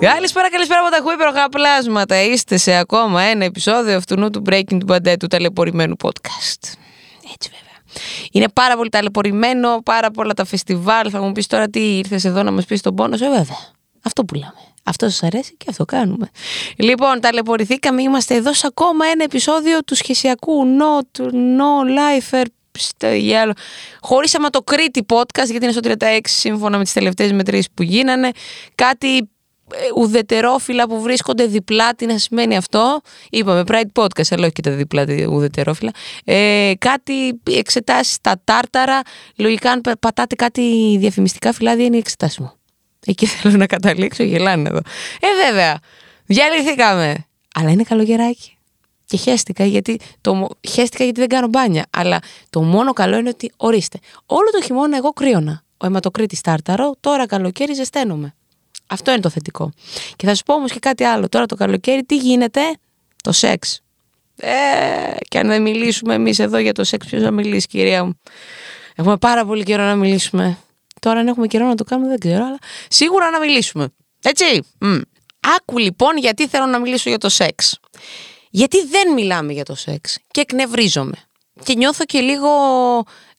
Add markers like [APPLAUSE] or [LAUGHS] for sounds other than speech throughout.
Καλησπέρα, καλησπέρα από τα χούιπερα πλάσματα. Είστε σε ακόμα ένα επεισόδιο αυτού του Breaking του Bad του ταλαιπωρημένου podcast. Έτσι βέβαια. Είναι πάρα πολύ ταλαιπωρημένο, πάρα πολλά τα φεστιβάλ. Θα μου πεις τώρα τι ήρθες εδώ να μας πεις τον πόνος σου. Ε, βέβαια. Αυτό πουλάμε. Αυτό σας αρέσει και αυτό κάνουμε. Λοιπόν, ταλαιπωρηθήκαμε. Είμαστε εδώ σε ακόμα ένα επεισόδιο του σχεσιακού No, no Lifer. Στο διάλογο. Χωρίσαμε το Κρήτη podcast γιατί είναι στο 36 σύμφωνα με τις τελευταίες μετρήσεις που γίνανε. Κάτι ε, ουδετερόφυλλα που βρίσκονται διπλά, τι να σημαίνει αυτό; Είπαμε Pride Podcast, αλλά όχι και τα διπλά τα ουδετερόφυλλα. Ε, κάτι εξετάσεις στα τάρταρα. Λογικά, αν πα- πατάτε κάτι διαφημιστικά φυλάδια, είναι εξετάσιμο. Εκεί [LAUGHS] θέλω να καταλήξω, γελάνε εδώ. Ε, βέβαια, διαλυθήκαμε. Αλλά είναι καλογεράκι. Και χαίστηκα γιατί, το, μο- χαίστηκα γιατί δεν κάνω μπάνια. Αλλά το μόνο καλό είναι ότι, ορίστε, όλο το χειμώνα εγώ κρύωνα. Ο αιματοκρίτης τάρταρο, τώρα καλοκαίρι ζεσταίνομαι. Αυτό είναι το θετικό. Και θα σου πω όμως και κάτι άλλο. Τώρα το καλοκαίρι τι γίνεται, το σεξ. Ε, και αν δεν μιλήσουμε εμείς εδώ για το σεξ, ποιος θα μιλήσει, κυρία μου; Έχουμε πάρα πολύ καιρό να μιλήσουμε. Τώρα αν έχουμε καιρό να το κάνουμε δεν ξέρω, αλλά σίγουρα να μιλήσουμε. Έτσι. Μμ. Άκου λοιπόν γιατί θέλω να μιλήσω για το σεξ. Γιατί δεν μιλάμε για το σεξ και εκνευρίζομαι. Και νιώθω και λίγο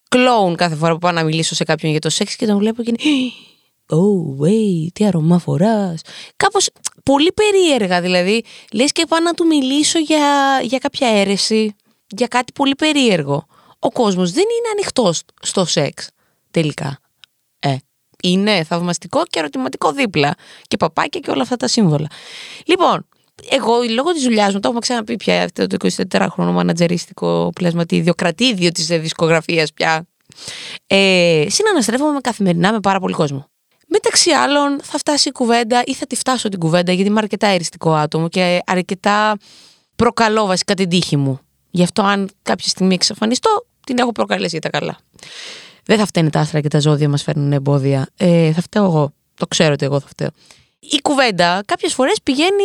κλόουν κάθε φορά που πάω να μιλήσω σε κάποιον για το σεξ και τον βλέπω και είναι Oh, wait, τι αρωμά φοράς. Κάπως πολύ περίεργα δηλαδή. Λες και πάω να του μιλήσω για, για κάποια αίρεση, για κάτι πολύ περίεργο. Ο κόσμος δεν είναι ανοιχτός στο σεξ τελικά. Ε, είναι θαυμαστικό και ερωτηματικό δίπλα. Και παπάκια και όλα αυτά τα σύμβολα. Λοιπόν, εγώ λόγω της δουλειάς μου, το έχουμε ξαναπεί πια αυτό το 24χρονο μανατζεριστικό πλασματίδιο, κρατήδιο της δισκογραφίας πια. Ε, συναναστρέφομαι καθημερινά με πάρα πολύ κόσμο. Μεταξύ άλλων, θα φτάσει η κουβέντα ή θα τη φτάσω την κουβέντα, γιατί είμαι αρκετά εριστικό άτομο και αρκετά προκαλώ βασικά την τύχη μου. Γι' αυτό, αν κάποια στιγμή εξαφανιστώ, την έχω προκαλέσει για τα καλά. Δεν θα φταίνε τα άστρα και τα ζώδια μας φέρνουν εμπόδια. Ε, θα φταίω εγώ. Το ξέρω ότι εγώ θα φταίω. Η κουβέντα κάποιες φορές πηγαίνει.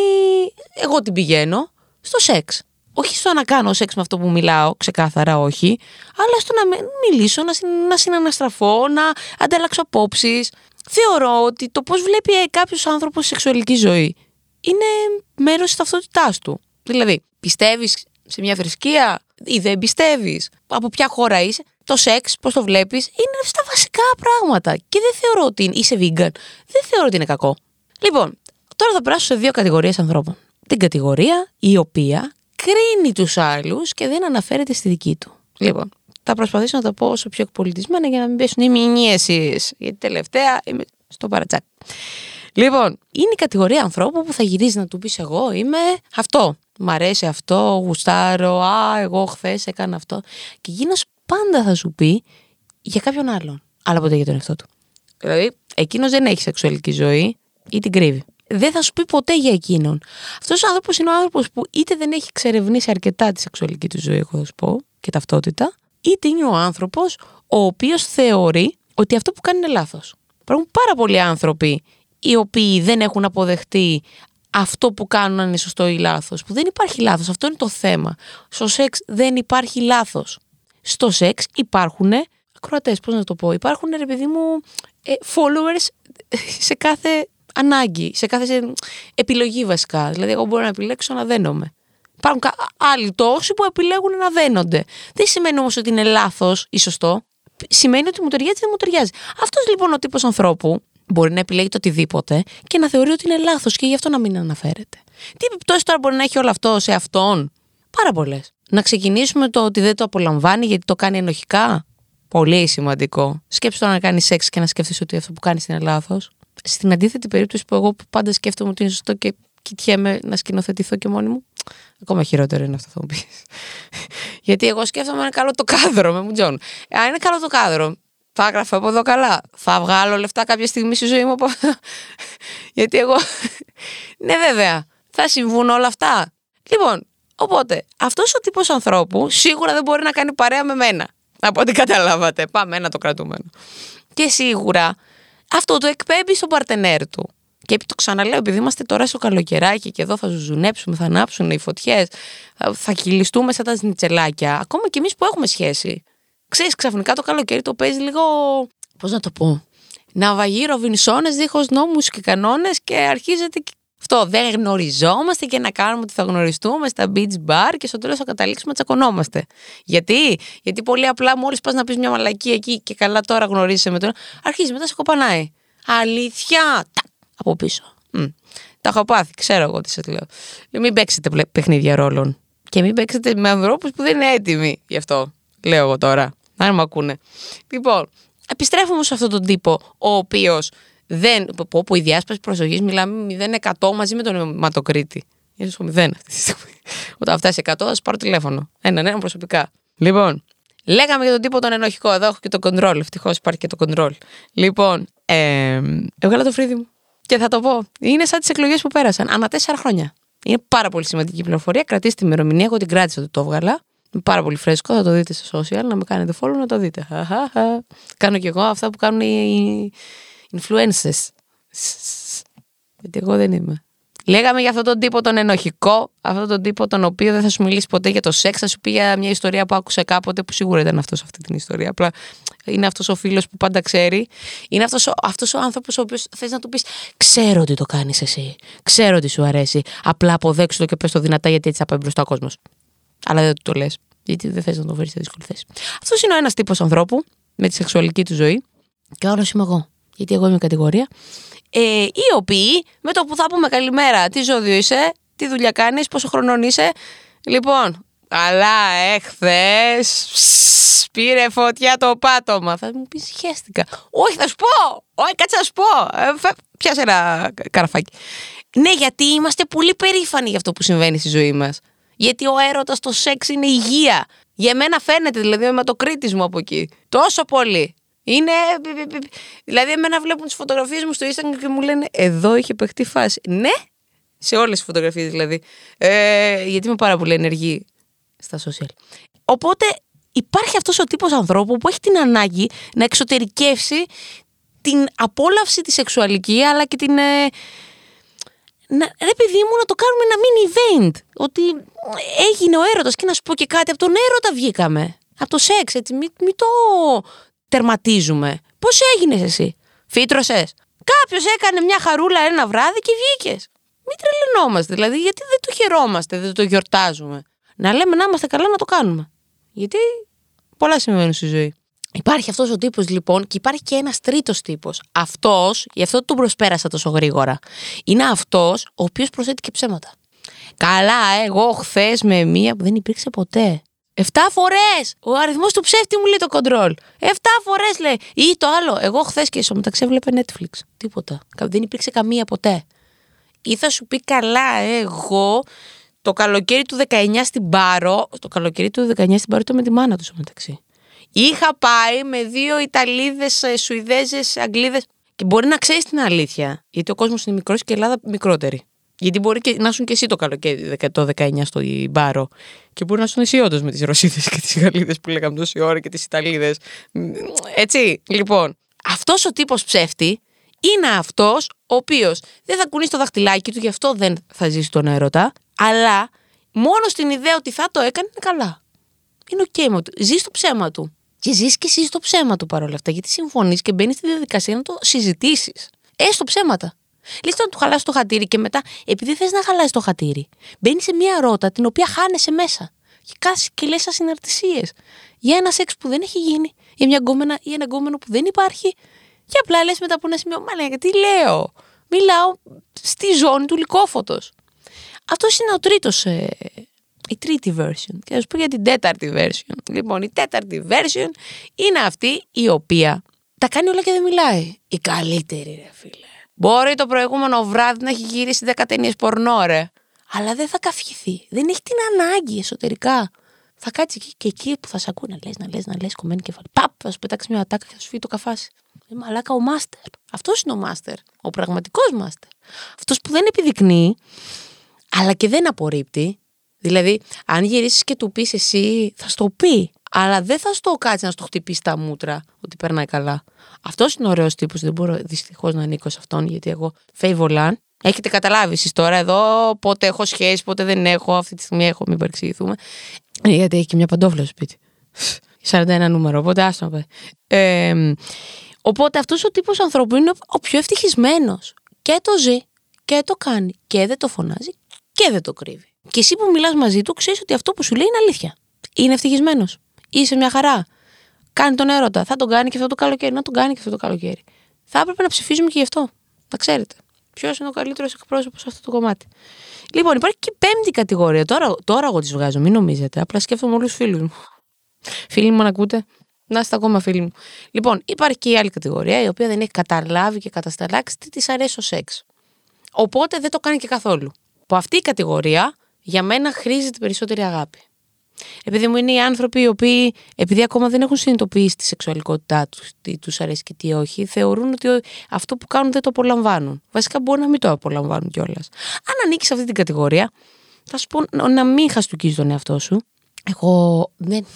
Εγώ την πηγαίνω στο σεξ. Όχι στο να κάνω σεξ με αυτό που μιλάω, ξεκάθαρα όχι, αλλά στο να με- μιλήσω, να, συν, να συναναστραφώ, να ανταλλάξω απόψεις. Θεωρώ ότι το πώς βλέπει κάποιος άνθρωπος σεξουαλική ζωή είναι μέρος της ταυτότητάς του. Δηλαδή, πιστεύεις σε μια θρησκεία ή δεν πιστεύεις, από ποια χώρα είσαι; Το σεξ, πώς το βλέπεις, είναι στα βασικά πράγματα. Και δεν θεωρώ ότι είναι- είσαι vegan. Δεν θεωρώ ότι είναι κακό. Λοιπόν, τώρα θα περάσω σε δύο κατηγορίες ανθρώπων. Την κατηγορία η οποία κρίνει τους άλλους και δεν αναφέρεται στη δική του. Λοιπόν, θα προσπαθήσω να τα πω όσο πιο εκπολιτισμένα για να μην πέσουν οι μηνύσεις. Γιατί τελευταία είμαι στο παρατσάκι. Λοιπόν, είναι η κατηγορία ανθρώπου που θα γυρίζει να του πεις εγώ είμαι αυτό. Μ' αρέσει αυτό, γουστάρω, α, εγώ χθες έκανα αυτό. Και εκείνος πάντα θα σου πει για κάποιον άλλον. Αλλά ποτέ για τον εαυτό του. Δηλαδή, εκείνος δεν έχει σεξουαλική ζωή ή την κρύβει. Δεν θα σου πει ποτέ για εκείνον. Αυτός ο άνθρωπος είναι ο άνθρωπος που είτε δεν έχει εξερευνήσει αρκετά τη σεξουαλική του ζωή, εγώ θα σου πω, και ταυτότητα, είτε είναι ο άνθρωπος ο οποίος θεωρεί ότι αυτό που κάνει είναι λάθος. Υπάρχουν πάρα πολλοί άνθρωποι οι οποίοι δεν έχουν αποδεχτεί αυτό που κάνουν αν είναι σωστό ή λάθος. Που δεν υπάρχει λάθος. Αυτό είναι το θέμα. Στο σεξ δεν υπάρχει λάθος. Στο σεξ υπάρχουν ακροατές, πώς να το πω. Υπάρχουν, ρε παιδί μου, ε, followers σε κάθε ανάγκη, σε κάθε σε- επιλογή βασικά. Δηλαδή, εγώ μπορώ να επιλέξω να δένομαι. Υπάρχουν κα- άλλοι τόσοι που επιλέγουν να δένονται. Δεν σημαίνει όμως ότι είναι λάθος ή σωστό. Σημαίνει ότι μου ταιριάζει ή δεν μου ταιριάζει. Αυτός λοιπόν ο τύπος ανθρώπου μπορεί να επιλέγει το οτιδήποτε και να θεωρεί ότι είναι λάθος και γι' αυτό να μην αναφέρεται. Τι επιπτώσεις τώρα μπορεί να έχει όλο αυτό σε αυτόν, Πάρα πολλές. Να ξεκινήσουμε το ότι δεν το απολαμβάνει γιατί το κάνει ενοχικά; Πολύ σημαντικό. Σκέψτε τώρα να κάνεις σεξ και να σκέφτεσαι ότι αυτό που κάνεις είναι λάθος. Στην αντίθετη περίπτωση που εγώ πάντα σκέφτομαι ότι είναι σωστό και κοιτιέμαι να σκηνοθετηθώ και μόνη μου. Ακόμα χειρότερο είναι αυτό θα μου πεις. [LAUGHS] Γιατί εγώ σκέφτομαι είναι καλό το κάδρο με μουτζόν. Αν είναι καλό το κάδρο, θα έγραφα από εδώ καλά. Θα βγάλω λεφτά κάποια στιγμή στη ζωή μου από αυτό. [LAUGHS] Γιατί εγώ. [LAUGHS] ναι, βέβαια. Θα συμβούν όλα αυτά. Λοιπόν, Οπότε, αυτός ο τύπος ανθρώπου σίγουρα δεν μπορεί να κάνει παρέα με μένα. Από ό,τι καταλάβατε. Πάμε ένα το κρατούμενο. Και σίγουρα αυτό το εκπέμπει στον παρτενέρ του. Και το ξαναλέω, επειδή είμαστε τώρα στο καλοκαιράκι και εδώ θα ζουζουνέψουμε, θα ανάψουν οι φωτιές, θα κυλιστούμε σαν τα σνιτσελάκια. Ακόμα και εμείς που έχουμε σχέση. Ξέρεις, ξαφνικά το καλοκαίρι το παίζει λίγο. Πώς να το πω. Να βαγεί ροβινσόνε δίχως νόμους και κανόνες και αρχίζεται αυτό. Δεν γνωριζόμαστε και να κάνουμε ότι θα γνωριστούμε στα beach bar και στο τέλος θα καταλήξουμε να τσακωνόμαστε. Γιατί; Γιατί πολύ απλά μόλις πας να πεις μια μαλακή εκεί και καλά τώρα γνωρίζεσαι με τον. Αρχίζει μετά σε κοπανάει. Αλήθεια! από πίσω. Μ. Τα έχω πάθει, ξέρω εγώ τι σα λέω. Μην παίξετε παιχνίδια ρόλων. Και μην παίξετε με ανθρώπους που δεν είναι έτοιμοι γι' αυτό. Λέω εγώ τώρα. Αν με ακούνε. Λοιπόν, επιστρέφουμε σε αυτόν τον τύπο, ο οποίος δεν. Πω, που η διάσπαση προσοχής μιλάμε 0% μαζί με τον αιματοκρίτη. Είναι στο 0 αυτή τη στιγμή. Όταν φτάσει 100, θα σου πάρω τηλέφωνο. Έναν, έναν προσωπικά. Λοιπόν, λέγαμε για τον τύπο τον ενοχικό. Εδώ έχω και το control. Ευτυχώς υπάρχει και το control. Λοιπόν, ε, έβγαλα το φρύδι μου. Και θα το πω. Είναι σαν τις εκλογές που πέρασαν. Ανά τέσσερα χρόνια. Είναι πάρα πολύ σημαντική πληροφορία. Κρατήστε την ημερομηνία. Εγώ την κράτησα ότι το έβγαλα. Είναι πάρα πολύ φρέσκο. Θα το δείτε σε social. Να με κάνετε follow να το δείτε. Κάνω κι εγώ αυτά που κάνουν οι influencers. Γιατί εγώ δεν είμαι. Λέγαμε για αυτόν τον τύπο τον ενοχικό, αυτόν τον τύπο τον οποίο δεν θα σου μιλήσει ποτέ για το σεξ, θα σου πει για μια ιστορία που άκουσε κάποτε που σίγουρα ήταν αυτός αυτή την ιστορία. Απλά είναι αυτός ο φίλος που πάντα ξέρει. Είναι αυτός αυτός ο άνθρωπος ο οποίος θες να του πεις: Ξέρω ότι το κάνεις εσύ. Ξέρω ότι σου αρέσει. Απλά αποδέξου το και πες το δυνατά γιατί έτσι θα πάει μπροστά ο κόσμος. Αλλά δεν του το λες. Γιατί δεν θες να το βρεις σε δύσκολη θέση. Αυτός είναι ο ένας τύπος ανθρώπου με τη σεξουαλική του ζωή. Και ο άλλος είμαι εγώ. Γιατί εγώ είμαι κατηγορία ε, οι οποίοι με το που θα πούμε καλημέρα, τι ζώδιο είσαι, τι δουλειά κάνεις, πόσο χρονών είσαι. Λοιπόν, καλά, έχθε. Πήρε φωτιά το πάτωμα. Θα μου πεις, χαίστηκα. Όχι, θα σου πω. Όχι, κάτσε να σου πω. Ε, πιάσε ένα καραφάκι. Ναι, γιατί είμαστε πολύ περήφανοι για αυτό που συμβαίνει στη ζωή μας. Γιατί ο έρωτας, το σεξ είναι υγεία. Για μένα φαίνεται, δηλαδή, με το κρίτη μου από εκεί. Τόσο πολύ. Είναι. Δηλαδή, εμένα βλέπουν τις φωτογραφίες μου στο Instagram και μου λένε Εδώ είχε παιχτεί φάση. Ναι, σε όλες τις φωτογραφίες δηλαδή. Ε, γιατί είμαι πάρα πολύ ενεργή στα social. Οπότε υπάρχει αυτός ο τύπος ανθρώπου που έχει την ανάγκη να εξωτερικεύσει την απόλαυση της σεξουαλική αλλά και την. Ε, να, ρε παιδί μου να το κάνουμε ένα mini event ότι έγινε ο έρωτας και να σου πω και κάτι από τον έρωτα βγήκαμε από το σεξ έτσι μην, μην το τερματίζουμε. Πώς έγινες εσύ, Φύτρωσες; Κάποιος έκανε μια χαρούλα ένα βράδυ και βγήκες. Μην τρελαινόμαστε, δηλαδή, γιατί δεν το χαιρόμαστε, δεν το γιορτάζουμε. Να λέμε να είμαστε καλά να το κάνουμε. Γιατί πολλά συμβαίνουν στη ζωή. Υπάρχει αυτός ο τύπος λοιπόν και υπάρχει και ένας τρίτος τύπος. Αυτός, γι' αυτό τον προσπέρασα τόσο γρήγορα, είναι αυτός ο οποίος προσθέτει και ψέματα. Καλά, εγώ χθες με μία που δεν υπήρξε ποτέ. Εφτά φορές! Ο αριθμός του ψεύτη μου λέει το κοντρόλ. Εφτά φορές λέει. Ή το άλλο. Εγώ χθες και στο μεταξύ έβλεπε Netflix. Τίποτα. Δεν υπήρξε καμία ποτέ. Ή θα σου πει καλά, εγώ το καλοκαίρι του 19 στην Πάρο. Το καλοκαίρι του 19 στην Πάρο ήταν με τη μάνα τους στο μεταξύ. Είχα πάει με δύο Ιταλίδες, Σουηδέζες, Αγγλίδες. Και μπορεί να ξέρεις την αλήθεια. Γιατί ο κόσμος είναι μικρός και η Ελλάδα μικρότερη. Γιατί μπορεί και να σου και εσύ το καλοκαίρι το 19 στο Μπάρο. Και μπορεί να σου εσύ όντως με τις Ρωσίδες και τις Γαλλίδες που λέγαμε τόση ώρα και τις Ιταλίδες. Έτσι, λοιπόν. Αυτός ο τύπος ψεύτη είναι αυτός ο οποίος δεν θα κουνήσει το δαχτυλάκι του, γι' αυτό δεν θα ζήσει τον έρωτα, αλλά μόνο στην ιδέα ότι θα το έκανε είναι καλά. Είναι OK okay με το. Ζεις το ψέμα του. Και ζεις και εσύ το ψέμα του παρόλα αυτά, γιατί συμφωνείς και μπαίνεις στη διαδικασία να το συζητήσεις. Έστω ψέματα. Λες να του χαλάσει το χατήρι και μετά, επειδή θες να χαλάσεις το χατήρι, μπαίνεις σε μια ρότα την οποία χάνεσαι μέσα. Και κάθεσαι και λες ασυναρτησίες. Για ένα σεξ που δεν έχει γίνει, για μια γκόμενα ή ένα γκόμενο που δεν υπάρχει. Και απλά λες μετά από ένα σημείο, Μα λέει, τι λέω. Μιλάω στη ζώνη του λικόφωτο. Αυτό είναι ο τρίτος. Ε, η τρίτη version. Και θα σου πω για την τέταρτη version. Λοιπόν, η τέταρτη version είναι αυτή η οποία τα κάνει όλα και δεν μιλάει. Η καλύτερη, ρε φίλε. Μπορεί το προηγούμενο βράδυ να έχει γυρίσει 10 ταινίες πορνό, ρε. Αλλά δεν θα καυχηθεί. Δεν έχει την ανάγκη εσωτερικά. Θα κάτσει εκεί και εκεί που θα σε ακούει να λες, να λες, να λες, κομμένη κεφάλι. Παπ, θα σου πετάξει μια ατάκα και θα σου φύγει το καφάσι. Ε, μαλάκα ο μάστερ. Αυτός είναι ο μάστερ. Ο πραγματικός μάστερ. Αυτός που δεν επιδεικνύει, αλλά και δεν απορρίπτει. Δηλαδή, αν γυρίσεις και του πεις εσύ, θα στο πει. Αλλά δεν θα στο κάτσει να στο χτυπήσει τα μούτρα ότι περνάει καλά. Αυτός είναι ωραίος τύπος. Δεν μπορώ δυστυχώς να ανήκω σε αυτόν, γιατί εγώ φέιβολαν. Έχετε καταλάβει εσείς τώρα εδώ πότε έχω σχέση, πότε δεν έχω. Αυτή τη στιγμή έχω, μην παρεξηγηθούμε. Ε, Γιατί έχει και μια παντόφλα στο σπίτι. [LAUGHS] 41 νούμερο, οπότε άστο να πάει. Ε, οπότε αυτός ο τύπος ανθρώπου είναι ο πιο ευτυχισμένος. Και το ζει και το κάνει και δεν το φωνάζει και δεν το κρύβει. Και εσύ που μιλάς μαζί του, ξέρεις ότι αυτό που σου λέει είναι αλήθεια. Είναι ευτυχισμένος. Είσαι μια χαρά. Κάνει τον έρωτα. Θα τον κάνει και αυτό το καλοκαίρι. Να τον κάνει και αυτό το καλοκαίρι. Θα έπρεπε να ψηφίζουμε και γι' αυτό. Να ξέρετε. Ποιος είναι ο καλύτερος εκπρόσωπος σε αυτό το κομμάτι. Λοιπόν, υπάρχει και πέμπτη κατηγορία. Τώρα, τώρα εγώ τις βγάζω, μην νομίζετε. Απλά σκέφτομαι όλους τους φίλους μου. Φίλοι μου, αν ακούτε. Να είστε ακόμα φίλοι μου. Λοιπόν, υπάρχει και η άλλη κατηγορία, η οποία δεν έχει καταλάβει και κατασταλάξει τι της αρέσει ο σεξ. Οπότε δεν το κάνει και καθόλου. Που αυτή η κατηγορία για μένα χρήζεται περισσότερη αγάπη. Επειδή μου είναι οι άνθρωποι οι οποίοι, επειδή ακόμα δεν έχουν συνειδητοποιήσει τη σεξουαλικότητά τους, τι τους αρέσει και τι όχι, θεωρούν ότι αυτό που κάνουν δεν το απολαμβάνουν. Βασικά μπορεί να μην το απολαμβάνουν κιόλας. Αν ανήκεις σε αυτή την κατηγορία, θα σου πω να μην χαστούκίζει τον εαυτό σου. Εγώ δεν,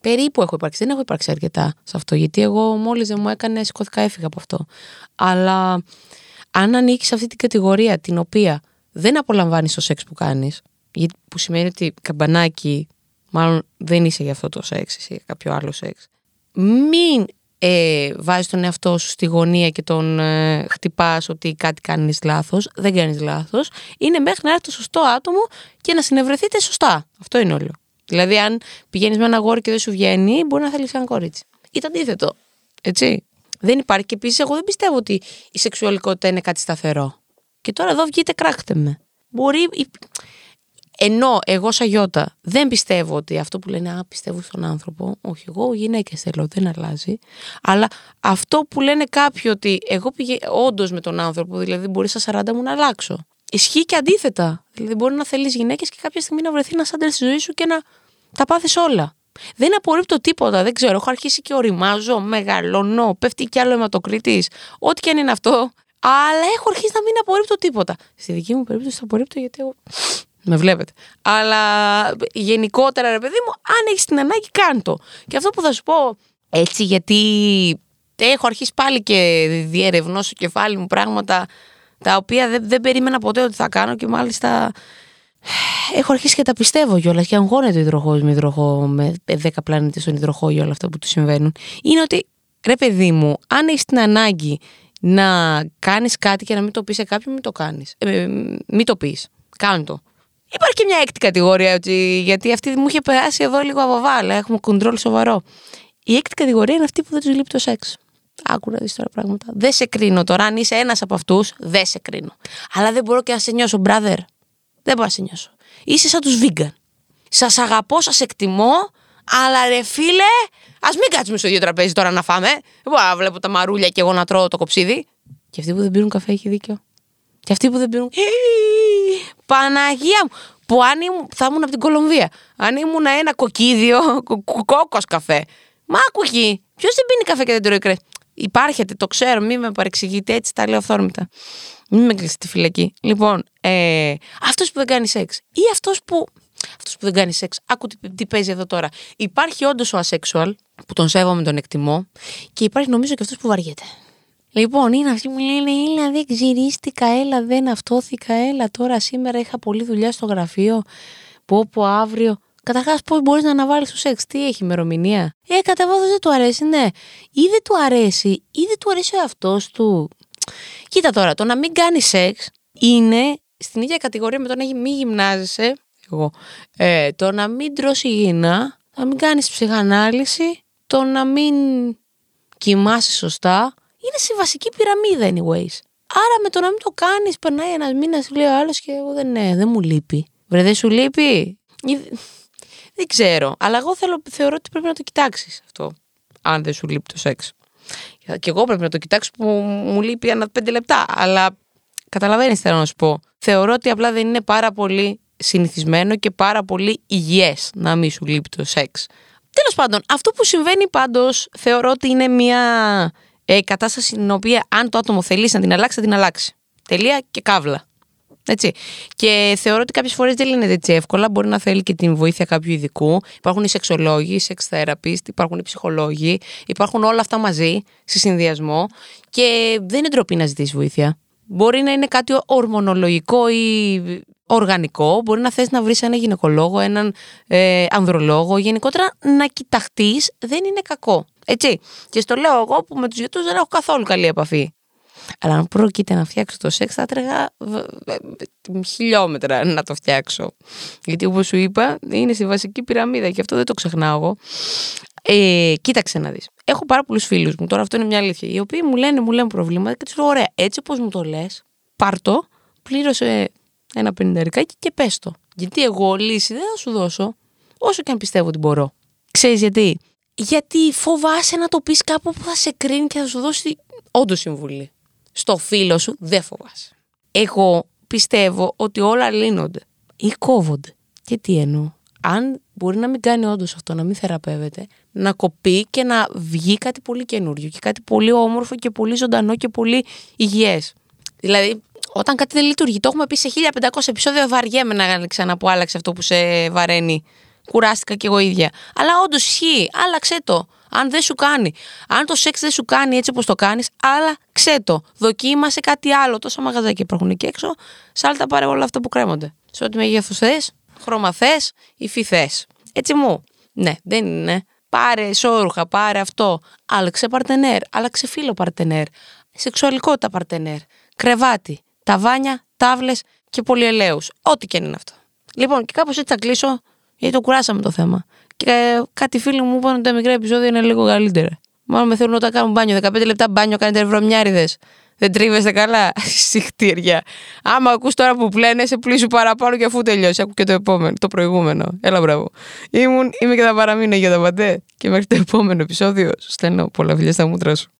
περίπου έχω υπάρξει, δεν έχω υπάρξει αρκετά σε αυτό, γιατί εγώ μόλις δεν μου έκανε, σηκώθηκα, έφυγα από αυτό. Αλλά αν ανήκεις σε αυτή την κατηγορία την οποία δεν απολαμβάνεις το σεξ που κάνεις, που σημαίνει ότι καμπανάκι μάλλον δεν είσαι για αυτό το σεξ, είσαι για κάποιο άλλο σεξ. Μην ε, βάζεις τον εαυτό σου στη γωνία και τον ε, χτυπάς ότι κάτι κάνεις λάθος. Δεν κάνεις λάθος. Είναι μέχρι να έρθει το σωστό άτομο και να συνευρεθείτε σωστά. Αυτό είναι όλο. Δηλαδή, αν πηγαίνεις με ένα γόρι και δεν σου βγαίνει, μπορεί να θέλεις ένα κορίτσι. Ή το αντίθετο. Έτσι. Δεν υπάρχει. Και επίσης, εγώ δεν πιστεύω ότι η σεξουαλικότητα είναι κάτι σταθερό. Και τώρα εδώ βγείτε, κράχτε με. Μπορεί. Ενώ εγώ σαν γιώτα δεν πιστεύω ότι αυτό που λένε Α, πιστεύω στον άνθρωπο. Όχι, εγώ γυναίκες θέλω, δεν αλλάζει. Αλλά αυτό που λένε κάποιοι ότι εγώ πήγε όντως με τον άνθρωπο, δηλαδή μπορεί στα 40 μου να αλλάξω. Ισχύει και αντίθετα. Δηλαδή μπορεί να θέλεις γυναίκες και κάποια στιγμή να βρεθεί ένας άντρας στη ζωή σου και να τα πάθεις όλα. Δεν απορρίπτω τίποτα, δεν ξέρω. Έχω αρχίσει και οριμάζω, μεγαλώνω, πέφτει κι άλλο αιματοκρίτης. Ό,τι και αν είναι αυτό. Αλλά έχω αρχίσει να μην απορρίπτω τίποτα. Στη δική μου περίπτωση θα απορρίπτω γιατί εγώ. Με βλέπετε. Αλλά γενικότερα, ρε παιδί μου, αν έχεις την ανάγκη, κάνε το. Και αυτό που θα σου πω έτσι, γιατί έχω αρχίσει πάλι και διερευνώ στο κεφάλι μου πράγματα τα οποία δεν, δεν περίμενα ποτέ ότι θα κάνω και μάλιστα [SIGHS] έχω αρχίσει και τα πιστεύω κιόλας και αγχώνεται ο υδροχός με υδροχό, με 10 πλανήτες στον υδροχό για όλα αυτά που του συμβαίνουν. Είναι ότι, ρε παιδί μου, αν έχεις την ανάγκη να κάνεις κάτι και να μην το πεις σε κάποιον, μην το κάνεις. Ε, μην το πεις. Κάνε το. Υπάρχει και μια έκτη κατηγορία, ότι, γιατί αυτή μου είχε περάσει εδώ λίγο από αλλά έχουμε κοντρόλ σοβαρό. Η έκτη κατηγορία είναι αυτή που δεν τους λείπει το σεξ. Άκου να δεις τώρα πράγματα. Δεν σε κρίνω τώρα. Αν είσαι ένας από αυτούς, δεν σε κρίνω. Αλλά δεν μπορώ και να σε νιώσω, brother. Δεν μπορώ να σε νιώσω. Είσαι σαν τους vegan. Σας αγαπώ, σας εκτιμώ, αλλά ρε φίλε, ας μην κάτσουμε στο ίδιο τραπέζι τώρα να φάμε. Δεν μπορώ να βλέπω τα μαρούλια και εγώ να τρώω το κοψίδι. Και αυτοί που δεν πίνουν καφέ έχει δίκιο. Και αυτοί που δεν πίνουν. Παναγία μου. Που αν ήμουν, θα ήμουν από την Κολομβία. Αν ήμουν ένα κοκκίδιο, κόκκος καφέ. Μα άκουγε. Ποιος δεν πίνει καφέ και δεν τρώει κρέα. Υπάρχετε, το ξέρω, μην με παρεξηγείτε έτσι, τα λέω αυθόρμητα. Μην με κλείσετε στη φυλακή. Λοιπόν, ε, αυτός που δεν κάνει σεξ ή αυτός που. Αυτός που δεν κάνει σεξ, άκου τι, τι παίζει εδώ τώρα. Υπάρχει όντως ο ασεξουαλ που τον σέβομαι, τον εκτιμώ, και υπάρχει νομίζω και αυτός που βαριέται. Λοιπόν, είναι αυτοί που λένε, έλα δεν ξυρίστηκα, έλα δεν αυτόθηκα, έλα τώρα σήμερα είχα πολλή δουλειά στο γραφείο, πω πω αύριο. Καταρχάς, πώς μπορείς να αναβάλεις το σεξ, τι έχει ημερομηνία; Ε, κατά βάθος δεν του αρέσει, ναι. Ή δεν του αρέσει, ή δεν του αρέσει ο εαυτός του. Κοίτα τώρα, το να μην κάνεις σεξ είναι στην ίδια κατηγορία με το να μην γυμνάζεσαι. Εγώ. Ε, το να μην τρώσει υγιεινά, να μην κάνεις ψυχανάλυση, το να μην κοιμάσαι σωστά. Είναι σε βασική πυραμίδα, anyways. Άρα με το να μην το κάνεις, περνάει ένας μήνας, λέει ο άλλος και εγώ δεν, ναι, δεν μου λείπει. Βρε, δεν σου λείπει; Δεν ξέρω. Αλλά εγώ θέλω, θεωρώ ότι πρέπει να το κοιτάξεις αυτό. Αν δεν σου λείπει το σεξ. Και εγώ πρέπει να το κοιτάξω που μου λείπει ένα πέντε λεπτά. Αλλά καταλαβαίνεις θέλω να σου πω. Θεωρώ ότι απλά δεν είναι πάρα πολύ συνηθισμένο και πάρα πολύ υγιές να μην σου λείπει το σεξ. Τέλος πάντων, αυτό που συμβαίνει πάντως θεωρώ ότι είναι μια ε, κατάσταση στην οποία αν το άτομο θελήσει να την αλλάξει, θα την αλλάξει. Τελεία και καύλα. Έτσι. Και θεωρώ ότι κάποιες φορές δεν λύνεται έτσι εύκολα. Μπορεί να θέλει και την βοήθεια κάποιου ειδικού. Υπάρχουν οι σεξολόγοι, οι σεξ υπάρχουν οι ψυχολόγοι. Υπάρχουν όλα αυτά μαζί, σε συνδυασμό. Και δεν είναι ντροπή να ζητήσεις βοήθεια. Μπορεί να είναι κάτι ορμονολογικό ή οργανικό. Μπορεί να θες να βρεις έναν γυναικολόγο, έναν ε, ανδρολόγο. Γενικότερα να κοιταχτείς δεν είναι κακό. Έτσι. Και στο λέω εγώ που με τους γιατρούς δεν έχω καθόλου καλή επαφή. Αλλά αν πρόκειται να φτιάξω το σεξ, θα τρέχα χιλιόμετρα να το φτιάξω. Γιατί όπως σου είπα, είναι στη βασική πυραμίδα και αυτό δεν το ξεχνάω Ε, κοίταξε να δεις. Έχω πάρα πολλούς φίλους μου, τώρα αυτό είναι μια αλήθεια, οι οποίοι μου λένε, μου λένε προβλήματα και τους λέω: Ωραία, έτσι όπως μου το λες, πάρτο, πλήρωσε ένα πενινταρικάκι και πες το. Γιατί εγώ λύση δεν θα σου δώσω, όσο και αν πιστεύω ότι μπορώ. Ξέρεις γιατί; Γιατί φοβάσαι να το πεις κάπου που θα σε κρίνει και θα σου δώσει όντως συμβουλή στο φίλο σου, δεν φοβάσαι. Εγώ πιστεύω ότι όλα λύνονται ή κόβονται. Και τι εννοώ. Αν μπορεί να μην κάνει όντως αυτό, να μην θεραπεύεται, να κοπεί και να βγει κάτι πολύ καινούριο και κάτι πολύ όμορφο και πολύ ζωντανό και πολύ υγιές. Δηλαδή, όταν κάτι δεν λειτουργεί, το έχουμε πει σε 1500 επεισόδια, βαριέμαι να ξαναπώ άλλαξε αυτό που σε βαραίνει. Κουράστηκα κι εγώ ίδια. Αλλά όντως ισχύει. Άλλαξε το. Αν δεν σου κάνει. Αν το σεξ δεν σου κάνει έτσι όπως το κάνεις, άλλαξε το. Δοκίμασε κάτι άλλο. Τόσα μαγαζάκια υπάρχουν εκεί έξω. Σάλτα πάρε όλα αυτά που κρέμονται. Σε ό,τι μέγεθο θες, χρώμα θες, υφή θες. Έτσι μου. Ναι, δεν είναι. Πάρε σόρουχα, πάρε αυτό. Άλλαξε παρτενέρ, άλλαξε φίλο παρτενέρ. Σεξουαλικότητα παρτενέρ. Κρεβάτι, ταβάνια, τάβλες και πολυελαίους. Ό,τι και είναι αυτό. Λοιπόν, και κάπως έτσι θα κλείσω, γιατί το κουράσαμε το θέμα. Και κάτι φίλοι μου είπαν ότι τα μικρά επεισόδια είναι λίγο καλύτερα. Μόνο με θέλουν όταν κάνουν μπάνιο. 15 λεπτά μπάνιο κάνετε βρωμιάριδε. Δεν τρίβεστε καλά. [LAUGHS] Συχτήρια. Άμα ακούς τώρα που πλένε, σε πλήσου παραπάνω και αφού τελειώσει. Ακού και το επόμενο, το προηγούμενο. Έλα, μπράβο. Ήμουν, είμαι και θα παραμείνω για τα παντέ. Και μέχρι το επόμενο επεισόδιο, σου στέλνω πολλά φιλιά στα μούτρα σου.